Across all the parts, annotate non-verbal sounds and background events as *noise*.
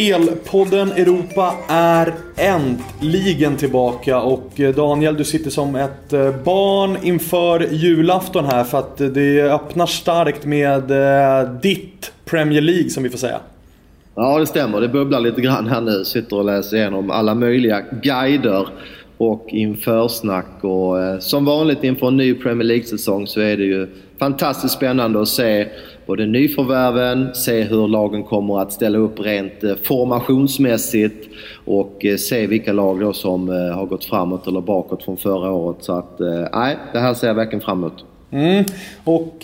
Spelpodden Europa är äntligen tillbaka och eh, Daniel du sitter som ett eh, barn inför julafton här för att eh, det öppnar starkt med ditt Premier League som vi får säga. Ja det stämmer, det bubblar lite grann här nu. Sitter och läser igenom alla möjliga guider och införsnack och som vanligt inför en ny Premier League-säsong så är det ju fantastiskt spännande att se både nyförvärven, se hur lagen kommer att ställa upp rent eh, formationsmässigt och eh, se vilka lag då som eh, har gått framåt eller bakåt från förra året. Så att, nej, det här ser jag verkligen fram emot. Mm. Och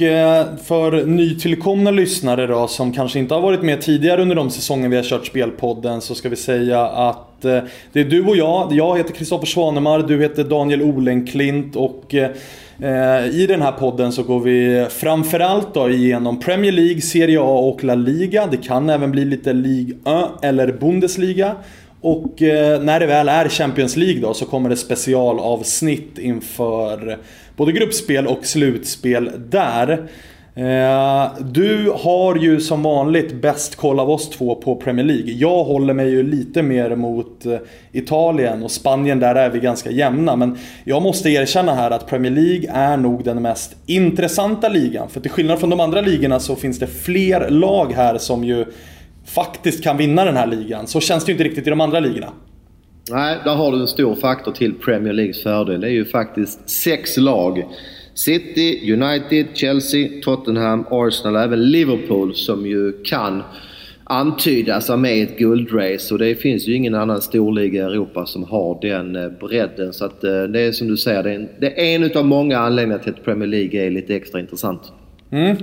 för nytillkomna lyssnare då som kanske inte har varit med tidigare under de säsonger vi har kört Spelpodden så ska vi säga att det är du och jag. Jag heter Kristoffer Svanemar, du heter Daniel Olenklint och Eh, I den här podden så går vi framförallt då igenom Premier League, Serie A och La Liga. Det kan även bli lite Ligue 1 eller Bundesliga. Och eh, när det väl är Champions League då så kommer det specialavsnitt inför både gruppspel och slutspel där. Eh, du har ju som vanligt bäst koll av oss två på Premier League. Jag håller mig ju lite mer mot eh, Italien och Spanien, där är vi ganska jämna. Men jag måste erkänna här att Premier League är nog den mest intressanta ligan. För till skillnad från de andra ligorna så finns det fler lag här som ju faktiskt kan vinna den här ligan. Så känns det ju inte riktigt i de andra ligorna. Nej, där har du en stor faktor till Premier Leagues fördel. Det är ju faktiskt sex lag City, United, Chelsea, Tottenham, Arsenal och även Liverpool som ju kan antydas vara med i ett guldrace och det finns ju ingen annan storliga i Europa som har den eh, bredden. Så att eh, det är som du säger, det är en, det är en utav många anledningar till att Premier League är lite extra intressant. Mm.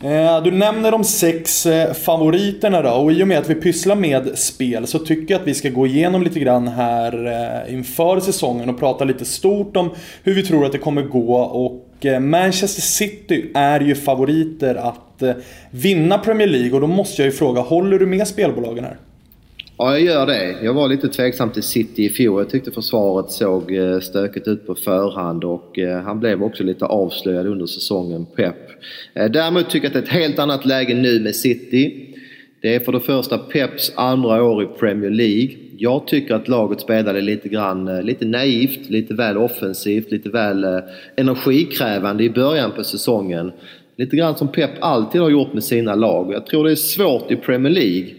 Eh, du nämner de sex favoriterna då och i och med att vi pysslar med spel så tycker jag att vi ska gå igenom lite grann här inför säsongen och prata lite stort om hur vi tror att det kommer gå och Eh, Manchester City är ju favoriter att eh, vinna Premier League och då måste jag ju fråga, håller du med spelbolagen här? Ja, jag gör det. Jag var lite tveksam till City i fjol. Jag tyckte försvaret såg eh, stökigt ut på förhand och han blev också lite avslöjad under säsongen, Pep. Däremot tycker jag att det är ett helt annat läge nu med City. Det är för det första Peps andra år i Premier League. Jag tycker att laget spelade lite grann, eh, lite naivt, lite väl offensivt, lite väl eh, energikrävande i början på säsongen. Lite grann som Pep alltid har gjort med sina lag. Jag tror det är svårt i Premier League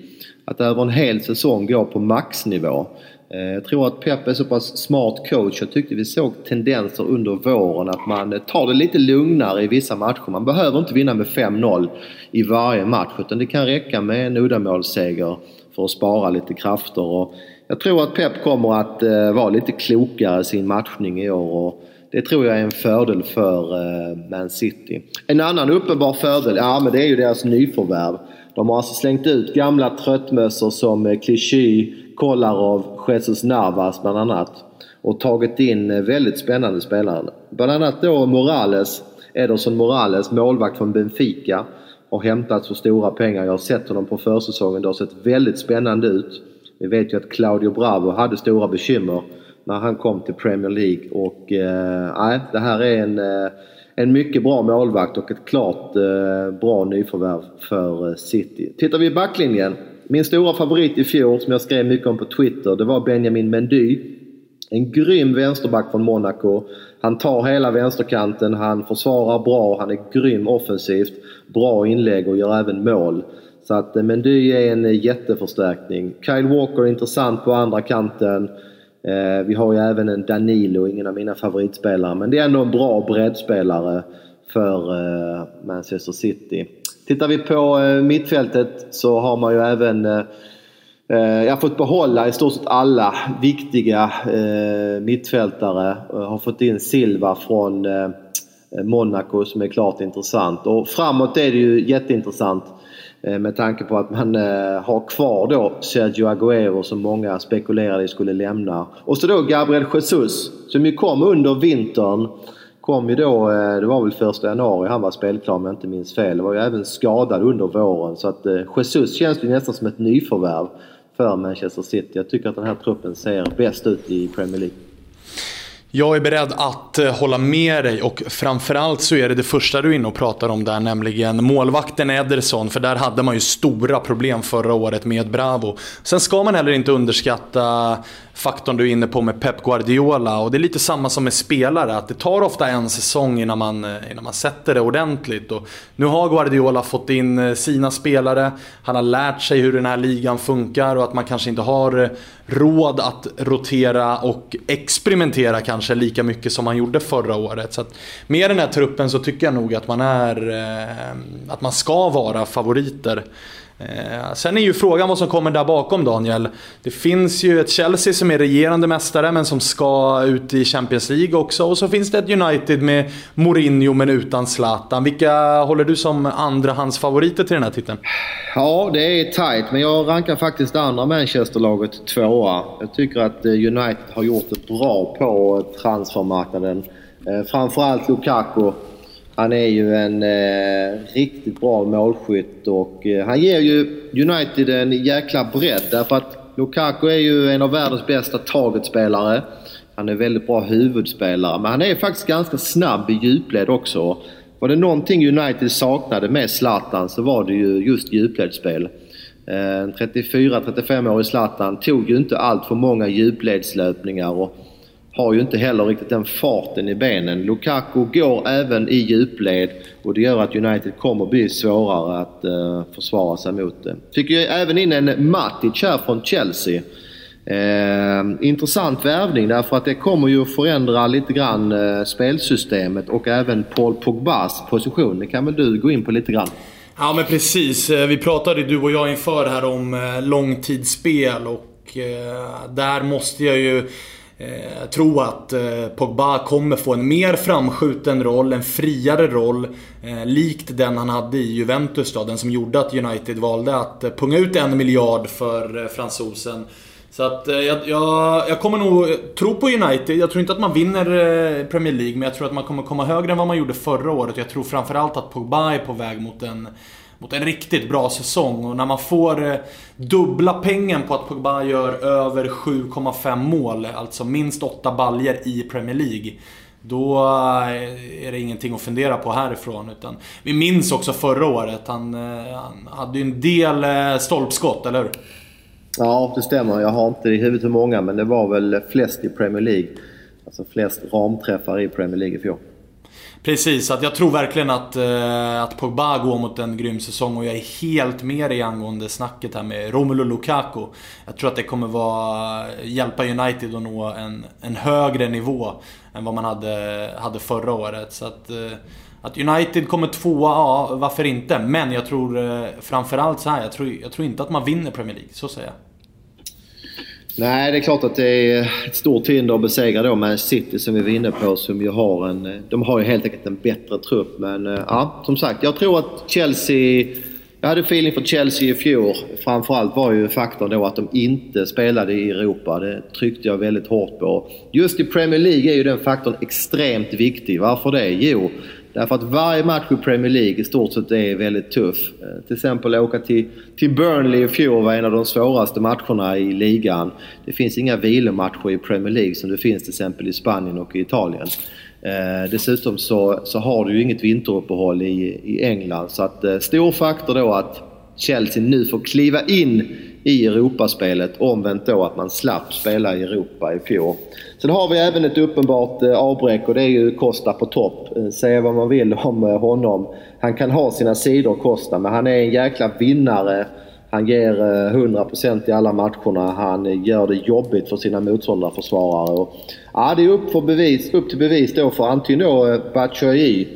att över en hel säsong gå på maxnivå. Eh, jag tror att Pep är så pass smart coach. Jag tyckte vi såg tendenser under våren att man tar det lite lugnare i vissa matcher. Man behöver inte vinna med 5-0 i varje match utan det kan räcka med en uddamålsseger för att spara lite krafter. Och jag tror att Pep kommer att eh, vara lite klokare i sin matchning i år. Och det tror jag är en fördel för eh, Man City. En annan uppenbar fördel, ja men det är ju deras nyförvärv. De har alltså slängt ut gamla tröttmössor som eh, Clichy, Kolarov, Jesus Navas bland annat. Och tagit in eh, väldigt spännande spelare. Bland annat då Morales, Ederson Morales, målvakt från Benfica har hämtats för stora pengar. Jag har sett honom på försäsongen. Det har sett väldigt spännande ut. Vi vet ju att Claudio Bravo hade stora bekymmer när han kom till Premier League och eh, det här är en, eh, en mycket bra målvakt och ett klart eh, bra nyförvärv för eh, City. Tittar vi i backlinjen. Min stora favorit i fjol som jag skrev mycket om på Twitter det var Benjamin Mendy. En grym vänsterback från Monaco. Han tar hela vänsterkanten, han försvarar bra, han är grym offensivt. Bra inlägg och gör även mål. Så att eh, Mendy är en eh, jätteförstärkning. Kyle Walker är intressant på andra kanten. Eh, vi har ju även en Danilo, ingen av mina favoritspelare. Men det är ändå en bra breddspelare för Manchester City. Tittar vi på eh, mittfältet så har man ju även eh, eh, jag har fått behålla i stort sett alla viktiga mittfältare. Jag har fått in Silva från Monaco som är klart intressant. Och framåt är det ju jätteintressant Eh, med tanke på att man eh, har kvar då Sergio Agüero som många spekulerade skulle lämna. Och så då Gabriel Jesus som ju kom under vintern. Kom ju då, eh, det var väl första januari han var spelklar om jag inte minns fel. Det var ju även skadad under våren så att eh, Jesus känns ju nästan som ett nyförvärv för Manchester City. Jag tycker att den här truppen ser bäst ut i Premier League. Jag är beredd att eh, hålla med dig och framförallt så är det det första du är inne och pratar om där, nämligen målvakten Ederson. För där hade man ju stora problem förra året med Bravo. Sen ska man heller inte underskatta faktorn du är inne på med Pep Guardiola. Och det är lite samma som med spelare, att det tar ofta en säsong innan man, eh, innan man sätter det ordentligt. Och nu har Guardiola fått in eh, sina spelare, han har lärt sig hur den här ligan funkar och att man kanske inte har eh, råd att rotera och experimentera kanske lika mycket som man gjorde förra året. Så att med den här truppen så tycker jag nog att man är... Att man ska vara favoriter. Eh, sen är ju frågan vad som kommer där bakom Daniel. Det finns ju ett Chelsea som är regerande mästare men som ska ut i Champions League också. Och så finns det ett United med Mourinho men utan Zlatan. Vilka håller du som andrahandsfavoriter till den här titeln? Ja, det är tight men jag rankar faktiskt det andra Manchesterlaget tvåa. Jag tycker att eh, United har gjort det bra på transfermarknaden. Eh, framförallt Lukaku han är ju en eh, riktigt bra målskytt och eh, han ger ju United en jäkla bredd därför att Lukaku är ju en av världens bästa targetspelare. Han är väldigt bra huvudspelare men han är faktiskt ganska snabb i djupled också. Var det någonting United saknade med Zlatan så var det ju just djupledsspel. Eh, en 34-35-årig Zlatan tog ju inte allt för många djupledslöpningar och har ju inte heller riktigt den farten i benen. Lukaku går även i djupled och det gör att United kommer bli svårare att uh, försvara sig mot det. Fick ju även in en Matic här från Chelsea. Eh, intressant värvning därför att det kommer ju förändra lite grann eh, spelsystemet och även Paul Pogbas position. Det kan väl du gå in på lite grann? Ja men precis. Eh, vi pratade du och jag inför här om eh, långtidsspel och eh, där måste jag ju eh, tro att eh, Pogba kommer få en mer framskjuten roll, en friare roll. Eh, likt den han hade i Juventus då, den som gjorde att United valde att eh, punga ut en miljard för eh, fransosen. Så att eh, jag, jag, jag, kommer nog eh, tro på United. Jag tror inte att man vinner eh, Premier League, men jag tror att man kommer komma högre än vad man gjorde förra året. Jag tror framförallt att Pogba är på väg mot en mot en riktigt bra säsong. Och när man får eh, dubbla pengen på att Pogba gör över 7,5 mål, alltså minst 8 baljer i Premier League. Då eh, är det ingenting att fundera på härifrån. Utan vi minns också förra året. Han, eh, han hade ju en del stolpskott, eller hur? Ja, det stämmer. Jag har inte i huvudet hur många, men det var väl flest i Premier League. Alltså flest ramträffar i Premier League i fjol. Precis, att jag tror verkligen att, eh, att Pogba går mot en grym säsong och jag är helt med dig angående snacket här med Romelu Lukaku. Jag tror att det kommer vara, hjälpa United att nå en, en högre nivå än vad man hade, hade förra året. Så att, eh, att United kommer tvåa, ja varför inte? Men jag tror eh, framförallt så här, jag tror, jag tror inte att man vinner Premier League, så säger jag. Nej, det är klart att det är ett stort hinder att besegra då med City som vi var inne på som ju har en... De har ju helt enkelt en bättre trupp men eh, ja, som sagt jag tror att Chelsea... Jag hade feeling för Chelsea i fjol. Framförallt var ju faktorn då att de inte spelade i Europa. Det tryckte jag väldigt hårt på. Just i Premier League är ju den faktorn extremt viktig. Varför det? Jo, Därför att varje match i Premier League i stort sett är väldigt tuff. Eh, till exempel åka till, till Burnley i fjol var en av de svåraste matcherna i ligan. Det finns inga vilomatcher i Premier League som det finns till exempel i Spanien och i Italien. Eh, dessutom så, så har du ju inget vinteruppehåll i, i England så att eh, stor faktor då att Chelsea nu får kliva in i Europaspelet. Omvänt då att man slapp spela i Europa i fjol. Sen har vi även ett uppenbart eh, avbräck och det är ju Costa på topp. Eh, säga vad man vill om eh, honom. Han kan ha sina sidor Costa men han är en jäkla vinnare. Han ger 100% i alla matcherna. Han gör det jobbigt för sina motståndarförsvarare. ja, det är upp, för bevis, upp till bevis då för antingen då Batshuayi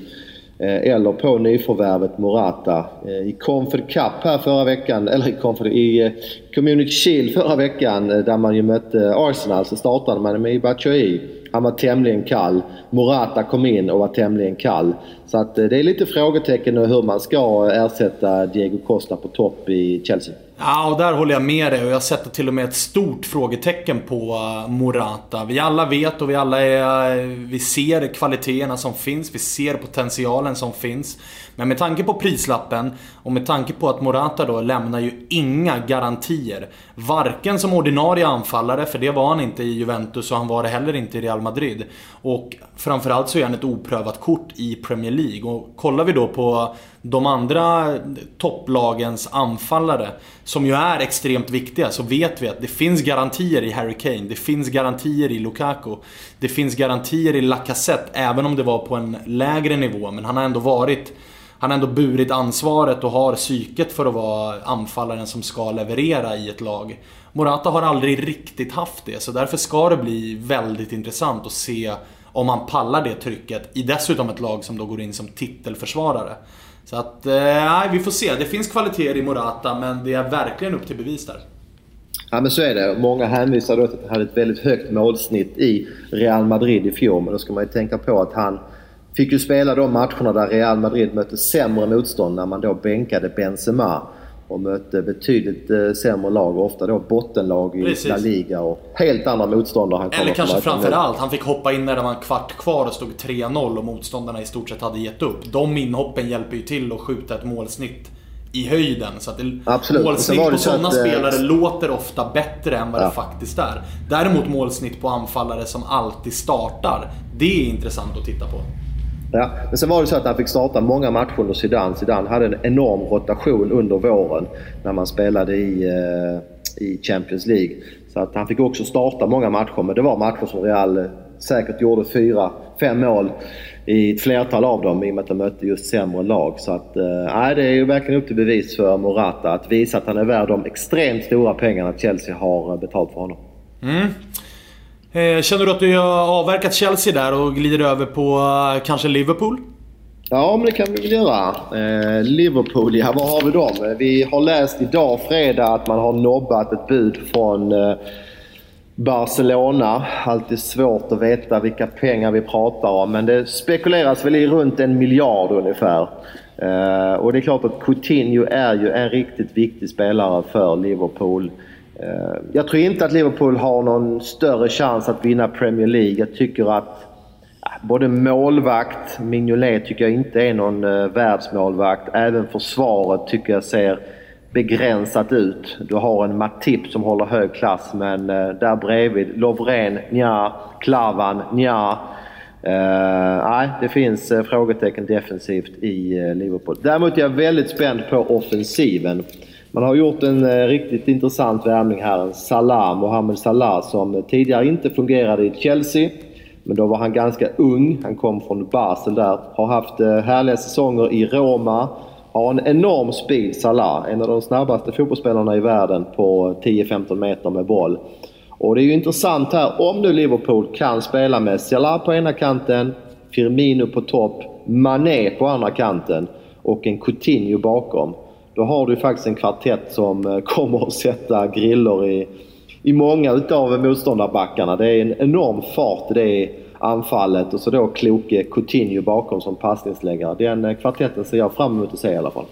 Eh, eller på nyförvärvet Morata. Eh, I Comfort Cup här förra veckan, eller i, Comfort, i eh, Community Shield förra veckan där man ju mötte Arsenal så startade man med Ibachoi. Han var tämligen kall. Morata kom in och var tämligen kall. Så att eh, det är lite frågetecken hur man ska ersätta Diego Costa på topp i Chelsea. Ja, och där håller jag med dig och jag sätter till och med ett stort frågetecken på eh, Morata. Vi alla vet och vi alla är, eh, vi ser kvaliteterna som finns, vi ser potentialen som finns. Men med tanke på prislappen och med tanke på att Morata då lämnar ju inga garantier. Varken som ordinarie anfallare, för det var han inte i Juventus och han var det heller inte i Real Madrid. Och framförallt så är han ett oprövat kort i Premier League. Och kollar vi då på de andra topplagens anfallare, som ju är extremt viktiga, så vet vi att det finns garantier i Harry Kane. Det finns garantier i Lukaku. Det finns garantier i Lacazette, även om det var på en lägre nivå. Men han har ändå varit han har ändå burit ansvaret och har psyket för att vara anfallaren som ska leverera i ett lag. Morata har aldrig riktigt haft det, så därför ska det bli väldigt intressant att se om han pallar det trycket i dessutom ett lag som då går in som titelförsvarare. Så att, eh, nej, eh, vi får se. Det finns kvaliteter i Morata, men det är verkligen upp till bevis där. Ja men så är det. Många hänvisar då till att han hade ett väldigt högt målsnitt i Real Madrid i fjol. Men då ska man ju tänka på att han fick ju spela de matcherna där Real Madrid mötte sämre motstånd när man då bänkade Benzema och mötte betydligt eh, sämre lag och ofta då bottenlag i Precis. La Liga och helt andra motståndare han Eller kanske framförallt, han fick hoppa in när det var en kvart kvar och stod 3-0 och motståndarna i stort sett hade gett upp. De inhoppen hjälper ju till att skjuta ett målsnitt i höjden. Så att det, Absolut. målsnitt på sådana att, eh, spelare äh, låter ofta bättre än vad ja. det faktiskt är. Däremot målsnitt på anfallare som alltid startar, det är intressant att titta på. Ja, men sen var det så att han fick starta många matcher under Zidane. Zidane hade en enorm rotation under våren när man spelade i, eh, i Champions League. Så att han fick också starta många matcher, men det var matcher som Real eh, säkert gjorde fyra, fem mål i ett flertal av dem i och med att de mötte just sämre lag. Så att, eh, det är ju verkligen upp till bevis för Morata att visa att han är värd de extremt stora pengarna Chelsea har eh, betalt för honom. Mm. Eh, känner du att du har avverkat Chelsea där och glider över på eh, kanske Liverpool? Ja, men det kan vi väl göra. Eh, Liverpool, ja vad har vi dem? Vi har läst idag, fredag, att man har nobbat ett bud från eh, Barcelona. Alltid svårt att veta vilka pengar vi pratar om, men det spekuleras väl i runt en miljard ungefär. Eh, och det är klart att Coutinho är ju en riktigt viktig spelare för Liverpool. Eh, jag tror inte att Liverpool har någon större chans att vinna Premier League. Jag tycker att både målvakt, Mignolet tycker jag inte är någon eh, världsmålvakt. Även försvaret tycker jag ser begränsat ut. Du har en Matip som håller hög klass men eh, där bredvid Lovren, nja. Klavan, nja. Uh, nej, det finns uh, frågetecken defensivt i uh, Liverpool. Däremot är jag väldigt spänd på offensiven. Man har gjort en eh, riktigt intressant värvning här. Salah, Mohamed Salah, som tidigare inte fungerade i Chelsea. Men då var han ganska ung. Han kom från Basel där. Har haft eh, härliga säsonger i Roma. Har en enorm speed, Salah. En av de snabbaste fotbollsspelarna i världen på 10-15 meter med boll. Och det är ju intressant här, om nu Liverpool kan spela med Salah på ena kanten, Firmino på topp, Mané på andra kanten och en Coutinho bakom. Då har du faktiskt en kvartett som eh, *laughs* kommer att sätta griller i, i många utav motståndarbackarna. Det är en enorm fart i det anfallet och så då kloke Coutinho bakom som passningsläggare. Den eh, kvartetten ser jag fram emot att se i alla fall.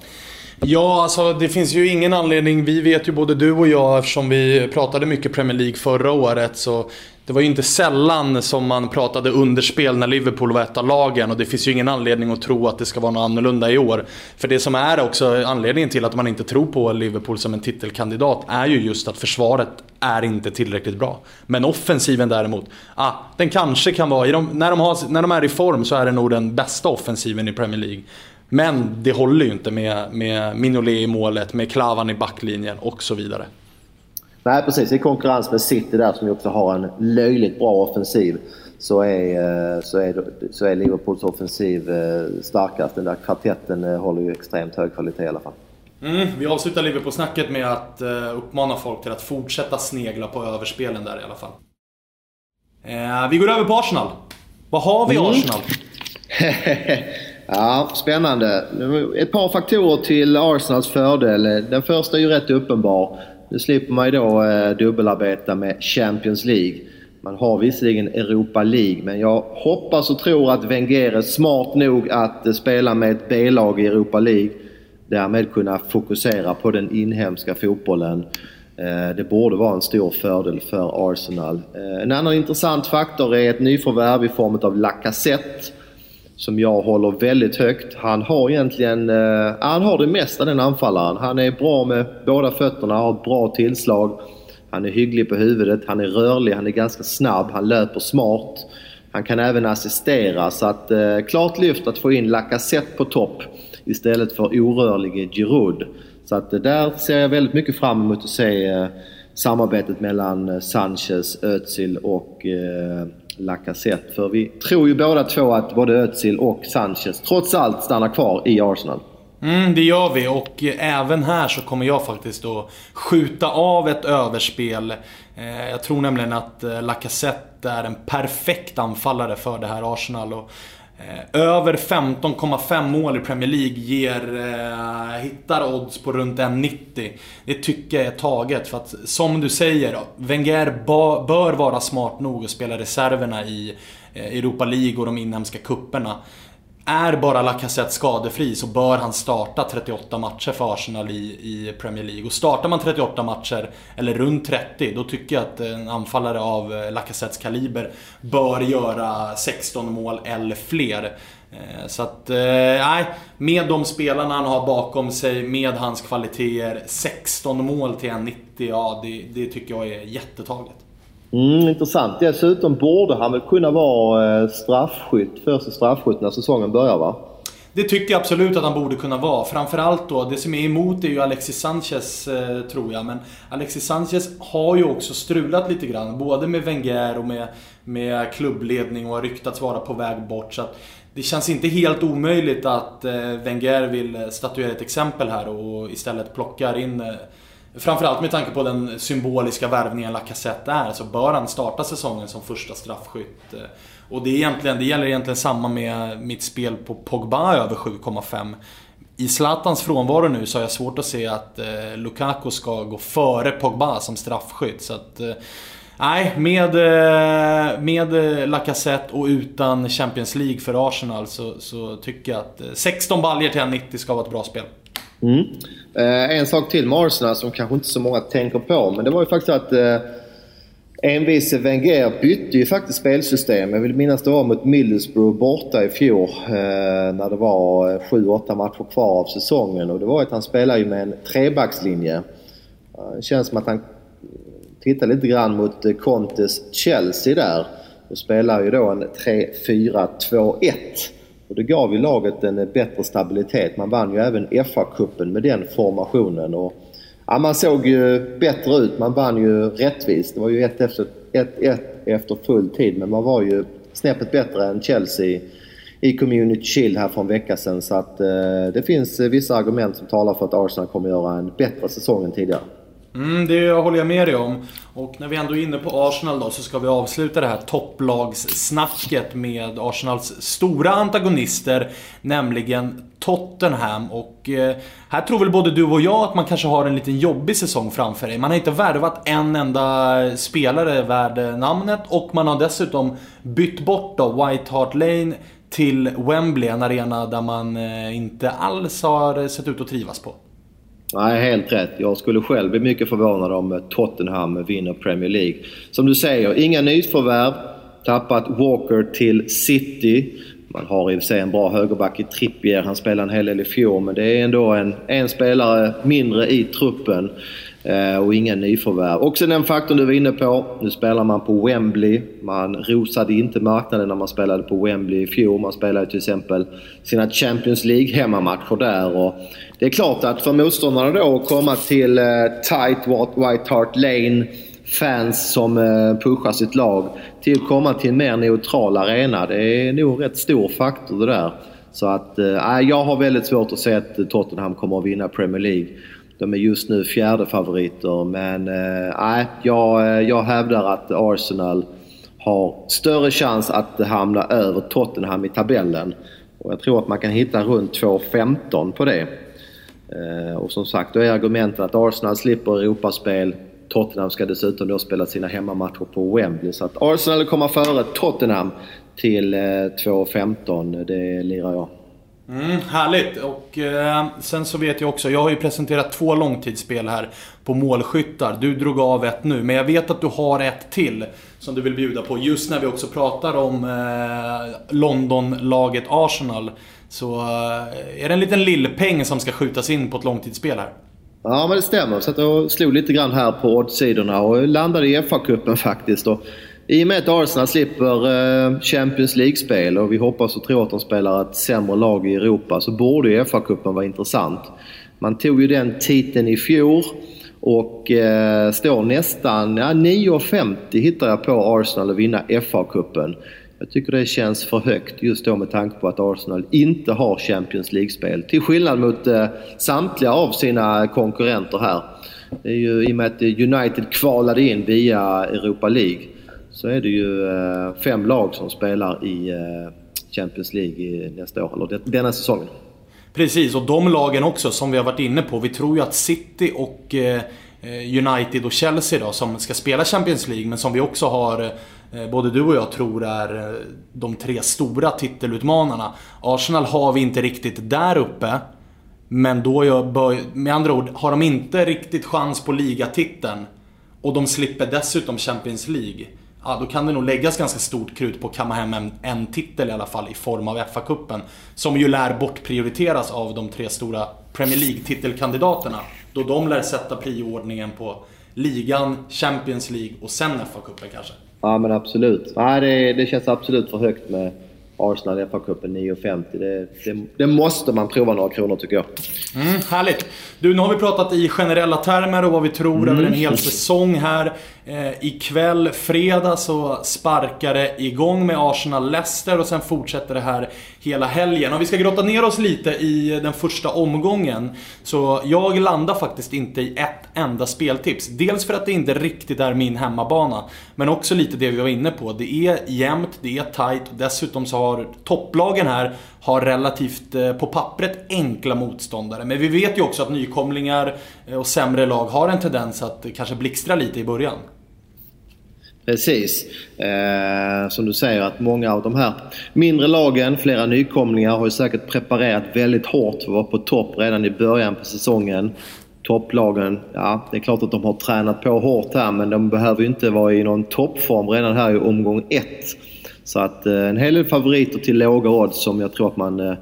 Ja, alltså det finns ju ingen anledning. Vi vet ju både du och jag eftersom vi pratade mycket Premier League förra året så det var ju inte sällan som man pratade underspel när Liverpool var ett av lagen och det finns ju ingen anledning att tro att det ska vara något annorlunda i år. För det som är också anledningen till att man inte tror på Liverpool som en titelkandidat är ju just att försvaret är inte tillräckligt bra. Men offensiven däremot, ah, den kanske kan vara, de, när, de har, när de är i form så är det nog den bästa offensiven i Premier League. Men det håller ju inte med, med Minolet i målet, med Klavan i backlinjen och så vidare. Nej precis, i konkurrens med City där som ju också har en löjligt bra offensiv så är, eh, så är, så är Liverpools offensiv eh, starkast. Den där kvartetten eh, håller ju extremt hög kvalitet i alla fall. Mm, vi avslutar Liverpool-snacket med att uppmana folk till att fortsätta snegla på överspelen där i alla fall. Eh, vi går över på Arsenal. Vad har vi i mm. Arsenal? *laughs* ja, spännande. Ett par faktorer till Arsenals fördel. Den första är ju rätt uppenbar. Nu slipper man ju då eh, dubbelarbeta med Champions League. Man har visserligen Europa League, men jag hoppas och tror att Wenger är smart nog att eh, spela med ett B-lag i Europa League. Därmed kunna fokusera på den inhemska fotbollen. Eh, det borde vara en stor fördel för Arsenal. Eh, en annan intressant faktor är ett nyförvärv i form av Lacazette som jag håller väldigt högt. Han har egentligen eh, han har det mesta den anfallaren. Han är bra med båda fötterna, har ett bra tillslag. Han är hygglig på huvudet, han är rörlig, han är ganska snabb, han löper smart. Han kan även assistera så att eh, klart lyft att få in Lacazette på topp istället för orörlige Giroud. Så att eh, där ser jag väldigt mycket fram emot att se eh, samarbetet mellan eh, Sanchez, Özil och eh, Lacazette. För vi tror ju båda två att både Özil och Sanchez trots allt stannar kvar i Arsenal. Mm, det gör vi och eh, även här så kommer jag faktiskt att skjuta av ett överspel. Eh, jag tror nämligen att eh, Lacazette är en perfekt anfallare för det här Arsenal. Och Eh, över 15,5 mål i Premier League ger, eh, hittar odds på runt 1,90. Det tycker jag är taget för att som du säger, Wenger bör vara smart nog att spela reserverna i eh, Europa League och de inhemska kupperna är bara Lacazette skadefri så bör han starta 38 matcher för Arsenal i, i Premier League. Och startar man 38 matcher, eller runt 30, då tycker jag att en anfallare av eh, Lacazettes kaliber bör göra 16 mål eller fler. Eh, så att, eh, nej. Med de spelarna han har bakom sig, med hans kvaliteter, 16 mål till 1,90, ja det, det tycker jag är jättetaget. Mm, intressant. Dessutom borde han väl kunna vara eh, straffskytt, första straffskytt när säsongen börjar va? Det tycker jag absolut att han borde kunna vara. Framförallt då, det som är emot är ju Alexis Sanchez, eh, tror jag. Men Alexis Sanchez har ju också strulat lite grann. Både med Wenger och med, med klubbledning och har ryktats vara på väg bort. Så det känns inte helt omöjligt att eh, Wenger vill statuera ett exempel här och istället plockar in Framförallt med tanke på den symboliska värvningen Lacazette är så bör han starta säsongen som första straffskytt. Eh, och det, är egentligen, det gäller egentligen samma med mitt spel på Pogba över 7,5. I Zlatans frånvaro nu så har jag svårt att se att eh, Lukaku ska gå före Pogba som straffskytt. Så att, eh, Nej, med, eh, med eh, Lacazette och utan Champions League för Arsenal så, så tycker jag att eh, 16 baljer till 1,90 ska vara ett bra spel. Mm. Eh, en sak till med Arsenal som kanske inte så många tänker på, men det var ju faktiskt att eh, envise Wenger bytte ju faktiskt spelsystem. Jag vill minnas det var mot Middlesbrough borta i fjol eh, när det var eh, 7-8 matcher kvar av säsongen. Och det var att han spelade ju med en trebackslinje. Det känns som att han tittar lite grann mot eh, Contes Chelsea där och spelar ju då en 3-4-2-1. Och det gav ju laget en eh, bättre stabilitet. Man vann ju även FA-cupen med den formationen. Och, ja, man såg ju bättre ut. Man vann ju rättvist. Det var ju ett efter, ett, ett efter full tid men man var ju snäppet bättre än Chelsea i Community Shield här för en vecka sedan. Så att eh, det finns vissa argument som talar för att Arsenal kommer göra en bättre säsong än tidigare. Mm, det håller jag med dig om. Och när vi ändå är inne på Arsenal då så ska vi avsluta det här topplagssnacket med Arsenals stora antagonister. Nämligen Tottenham. Och eh, här tror väl både du och jag att man kanske har en liten jobbig säsong framför dig. Man har inte värvat en enda spelare värd namnet och man har dessutom bytt bort då White Hart Lane till Wembley, en arena där man eh, inte alls har sett ut att trivas på. Nej, helt rätt. Jag skulle själv bli mycket förvånad om eh, Tottenham vinner Premier League. Som du säger, inga nyförvärv. Tappat Walker till City. Man har i och för sig en bra högerback i Trippier. Han spelade en hel del i fjol, men det är ändå en, en spelare mindre i truppen. Eh, och inga nyförvärv. Också den faktorn du var inne på. Nu spelar man på Wembley. Man rosade inte marknaden när man spelade på Wembley i fjol. Man spelade till exempel sina Champions League hemmamatcher där. Och det är klart att för motståndarna då att komma till eh, tight White Hart Lane fans som eh, pushar sitt lag till att komma till en mer neutral arena. Det är nog en rätt stor faktor det där. Så att, äh, jag har väldigt svårt att se att Tottenham kommer att vinna Premier League. De är just nu fjärde favoriter men äh, jag, eh, jag hävdar att Arsenal har större chans att hamna över Tottenham i tabellen. Och jag tror att man kan hitta runt 2.15 på det. Eh, och som sagt, då är argumentet att Arsenal slipper Europaspel. Tottenham ska dessutom då spela sina hemmamatcher på Wembley. Så att Arsenal kommer före Tottenham till eh, 2.15. Det lirar jag. Mm, härligt! Och eh, sen så vet jag också, jag har ju presenterat två långtidsspel här på målskyttar. Du drog av ett nu, men jag vet att du har ett till som du vill bjuda på. Just när vi också pratar om eh, Londonlaget Arsenal. Så eh, är det en liten lillpeng som ska skjutas in på ett långtidsspel här. Ja, men det stämmer. Jag slog lite grann här på oddsidorna och landade i FA-cupen faktiskt. Och i och med att Arsenal slipper eh, Champions League-spel och vi hoppas och tror att de spelar ett sämre lag i Europa så borde ju FA-cupen vara intressant. Man tog ju den titeln i fjol och eh, står nästan ja, 9,50 hittar jag på Arsenal att vinna FA-cupen. Jag tycker det känns för högt just då med tanke på att Arsenal inte har Champions League-spel. Till skillnad mot eh, samtliga av sina konkurrenter här. Det är ju i och med att United kvalade in via Europa League så är det ju eh, fem lag som spelar i eh, Champions League nästa år, eller denna säsongen. Precis, och de lagen också som vi har varit inne på. Vi tror ju att City och eh, United och Chelsea då, som ska spela Champions League, men som vi också har både du och jag tror är de tre stora titelutmanarna. Arsenal har vi inte riktigt där uppe. Men då, jag, med andra ord, har de inte riktigt chans på ligatiteln och de slipper dessutom Champions League ja, då kan det nog läggas ganska stort krut på att kamma hem en, en titel i alla fall i form av FA-cupen. Som ju lär bortprioriteras av de tre stora Premier League-titelkandidaterna. Då de lär sätta prioordningen på ligan, Champions League och sen FA-cupen kanske. Ja men absolut. Nej, det, det känns absolut för högt med Arsenal FA-cupen 9,50. Det, det, det, måste man prova några kronor tycker jag. Mm, härligt! Du, nu har vi pratat i generella termer och vad vi tror mm. över en hel säsong här. Eh, ikväll, fredag, så sparkar det igång med Arsenal-Leicester och sen fortsätter det här hela helgen. Och vi ska grotta ner oss lite i den första omgången. Så jag landar faktiskt inte i ett enda speltips. Dels för att det inte riktigt är min hemmabana. Men också lite det vi var inne på. Det är jämnt, det är tight och dessutom så har topplagen här har relativt, eh, på pappret, enkla motståndare. Men vi vet ju också att nykomlingar eh, och sämre lag har en tendens att eh, kanske blixtra lite i början. Precis. Eh, som du säger att många av de här mindre lagen, flera nykomlingar, har ju säkert preparerat väldigt hårt för att vara på topp redan i början på säsongen. Topplagen, ja det är klart att de har tränat på hårt här men de behöver ju inte vara i någon toppform redan här i omgång ett. Så att eh, en hel del favoriter till låga odds som jag tror att man eh,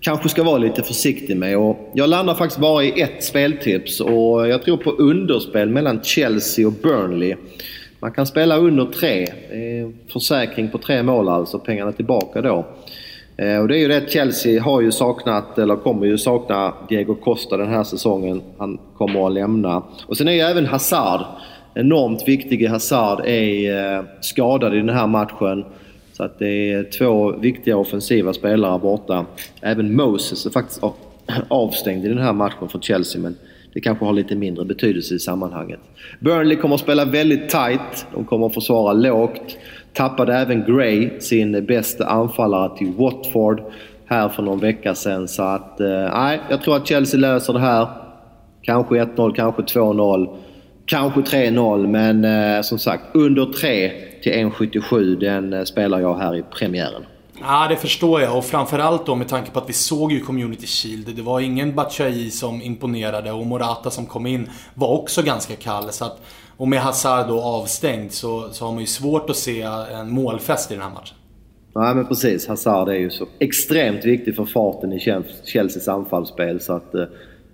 kanske ska vara lite försiktig med. Och jag landar faktiskt bara i ett speltips och jag tror på underspel mellan Chelsea och Burnley. Man kan spela under tre. Försäkring på tre mål alltså, pengarna tillbaka då. Eh, och det är ju det Chelsea har ju saknat, eller kommer ju sakna, Diego Costa den här säsongen. Han kommer att lämna. Och sen är ju även Hazard enormt viktig. Hazard är eh, skadad i den här matchen. Så att det är två viktiga offensiva spelare borta. Även Moses är faktiskt *clears throat* avstängd i den här matchen för Chelsea. Men det kanske har lite mindre betydelse i sammanhanget. Burnley kommer att spela väldigt tight. De kommer att försvara lågt. Tappade även Gray sin bästa anfallare till Watford här för någon vecka sedan. Så att, eh, nej, jag tror att Chelsea löser det här. Kanske 1-0, kanske 2-0, kanske 3-0. Men eh, som sagt, under 3 till 1,77 den eh, spelar jag här i premiären. Ja, det förstår jag. Och framförallt då med tanke på att vi såg ju Community Shield. Det var ingen Batshuayi som imponerade och Morata som kom in var också ganska kall. Så att, och med Hazard då avstängd så, så har man ju svårt att se en målfest i den här matchen. Nej men precis. Hazard är ju så extremt viktig för farten i Chelseas anfallsspel. Så att eh,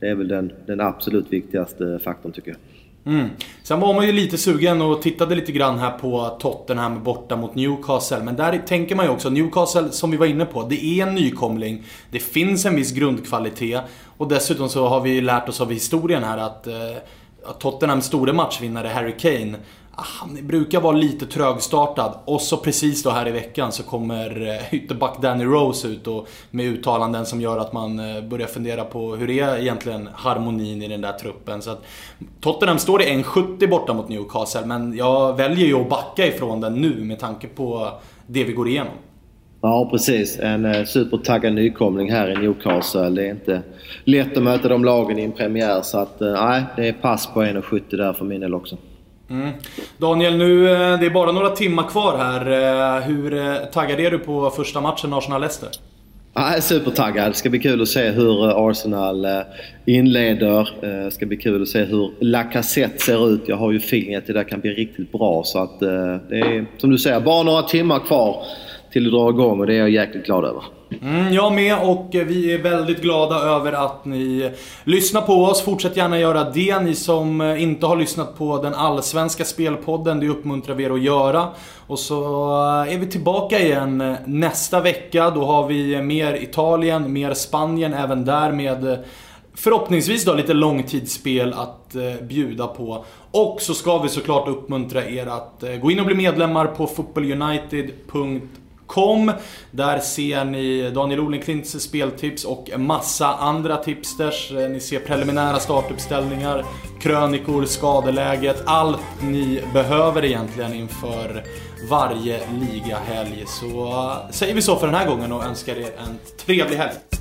det är väl den, den absolut viktigaste faktorn tycker jag. Mm. Sen var man ju lite sugen och tittade lite grann här på Tottenham borta mot Newcastle. Men där tänker man ju också, Newcastle som vi var inne på, det är en nykomling. Det finns en viss grundkvalitet. Och dessutom så har vi lärt oss av historien här att, eh, Tottenhams store matchvinnare Harry Kane ah, han brukar vara lite trögstartad. Och så precis då här i veckan så kommer eh, ytterback Danny Rose ut och med uttalanden som gör att man eh, börjar fundera på hur är egentligen harmonin i den där truppen. Så att Tottenham står i 1,70 borta mot Newcastle men jag väljer ju att backa ifrån den nu med tanke på det vi går igenom. Ja precis. En eh, supertaggad nykomling här i Newcastle. Det är inte lätt att möta de lagen i en premiär så att nej, det är pass på 1,70 där för min del också. Mm. Daniel, nu det är bara några timmar kvar här. Hur taggad är du på första matchen Arsenal-Leicester? Jag är supertaggad. Det ska bli kul att se hur eh, Arsenal eh, inleder. Det eh, ska bli kul att se hur Lacazette ser ut. Jag har ju feeling att det där kan bli riktigt bra. Så att det är, som du säger, bara några timmar kvar till att dra igång och det är jag jäkligt glad över. Mm, jag med och eh, vi är väldigt glada över att ni lyssnar på oss. Fortsätt gärna göra det. Ni som eh, inte har lyssnat på den allsvenska spelpodden, det uppmuntrar vi er att göra. Och så eh, är vi tillbaka igen nästa vecka. Då har vi mer Italien, mer Spanien, även där med förhoppningsvis då lite långtidsspel att bjuda på. Och så ska vi såklart uppmuntra er att gå in och bli medlemmar på footballunited.com Com. Där ser ni Daniel Olenklints speltips och massa andra tipsters. Eh, ni ser preliminära startuppställningar, krönikor, skadeläget. Allt ni behöver egentligen inför varje ligahelg. Så eh, säger vi så för den här gången och önskar er en trevlig helg.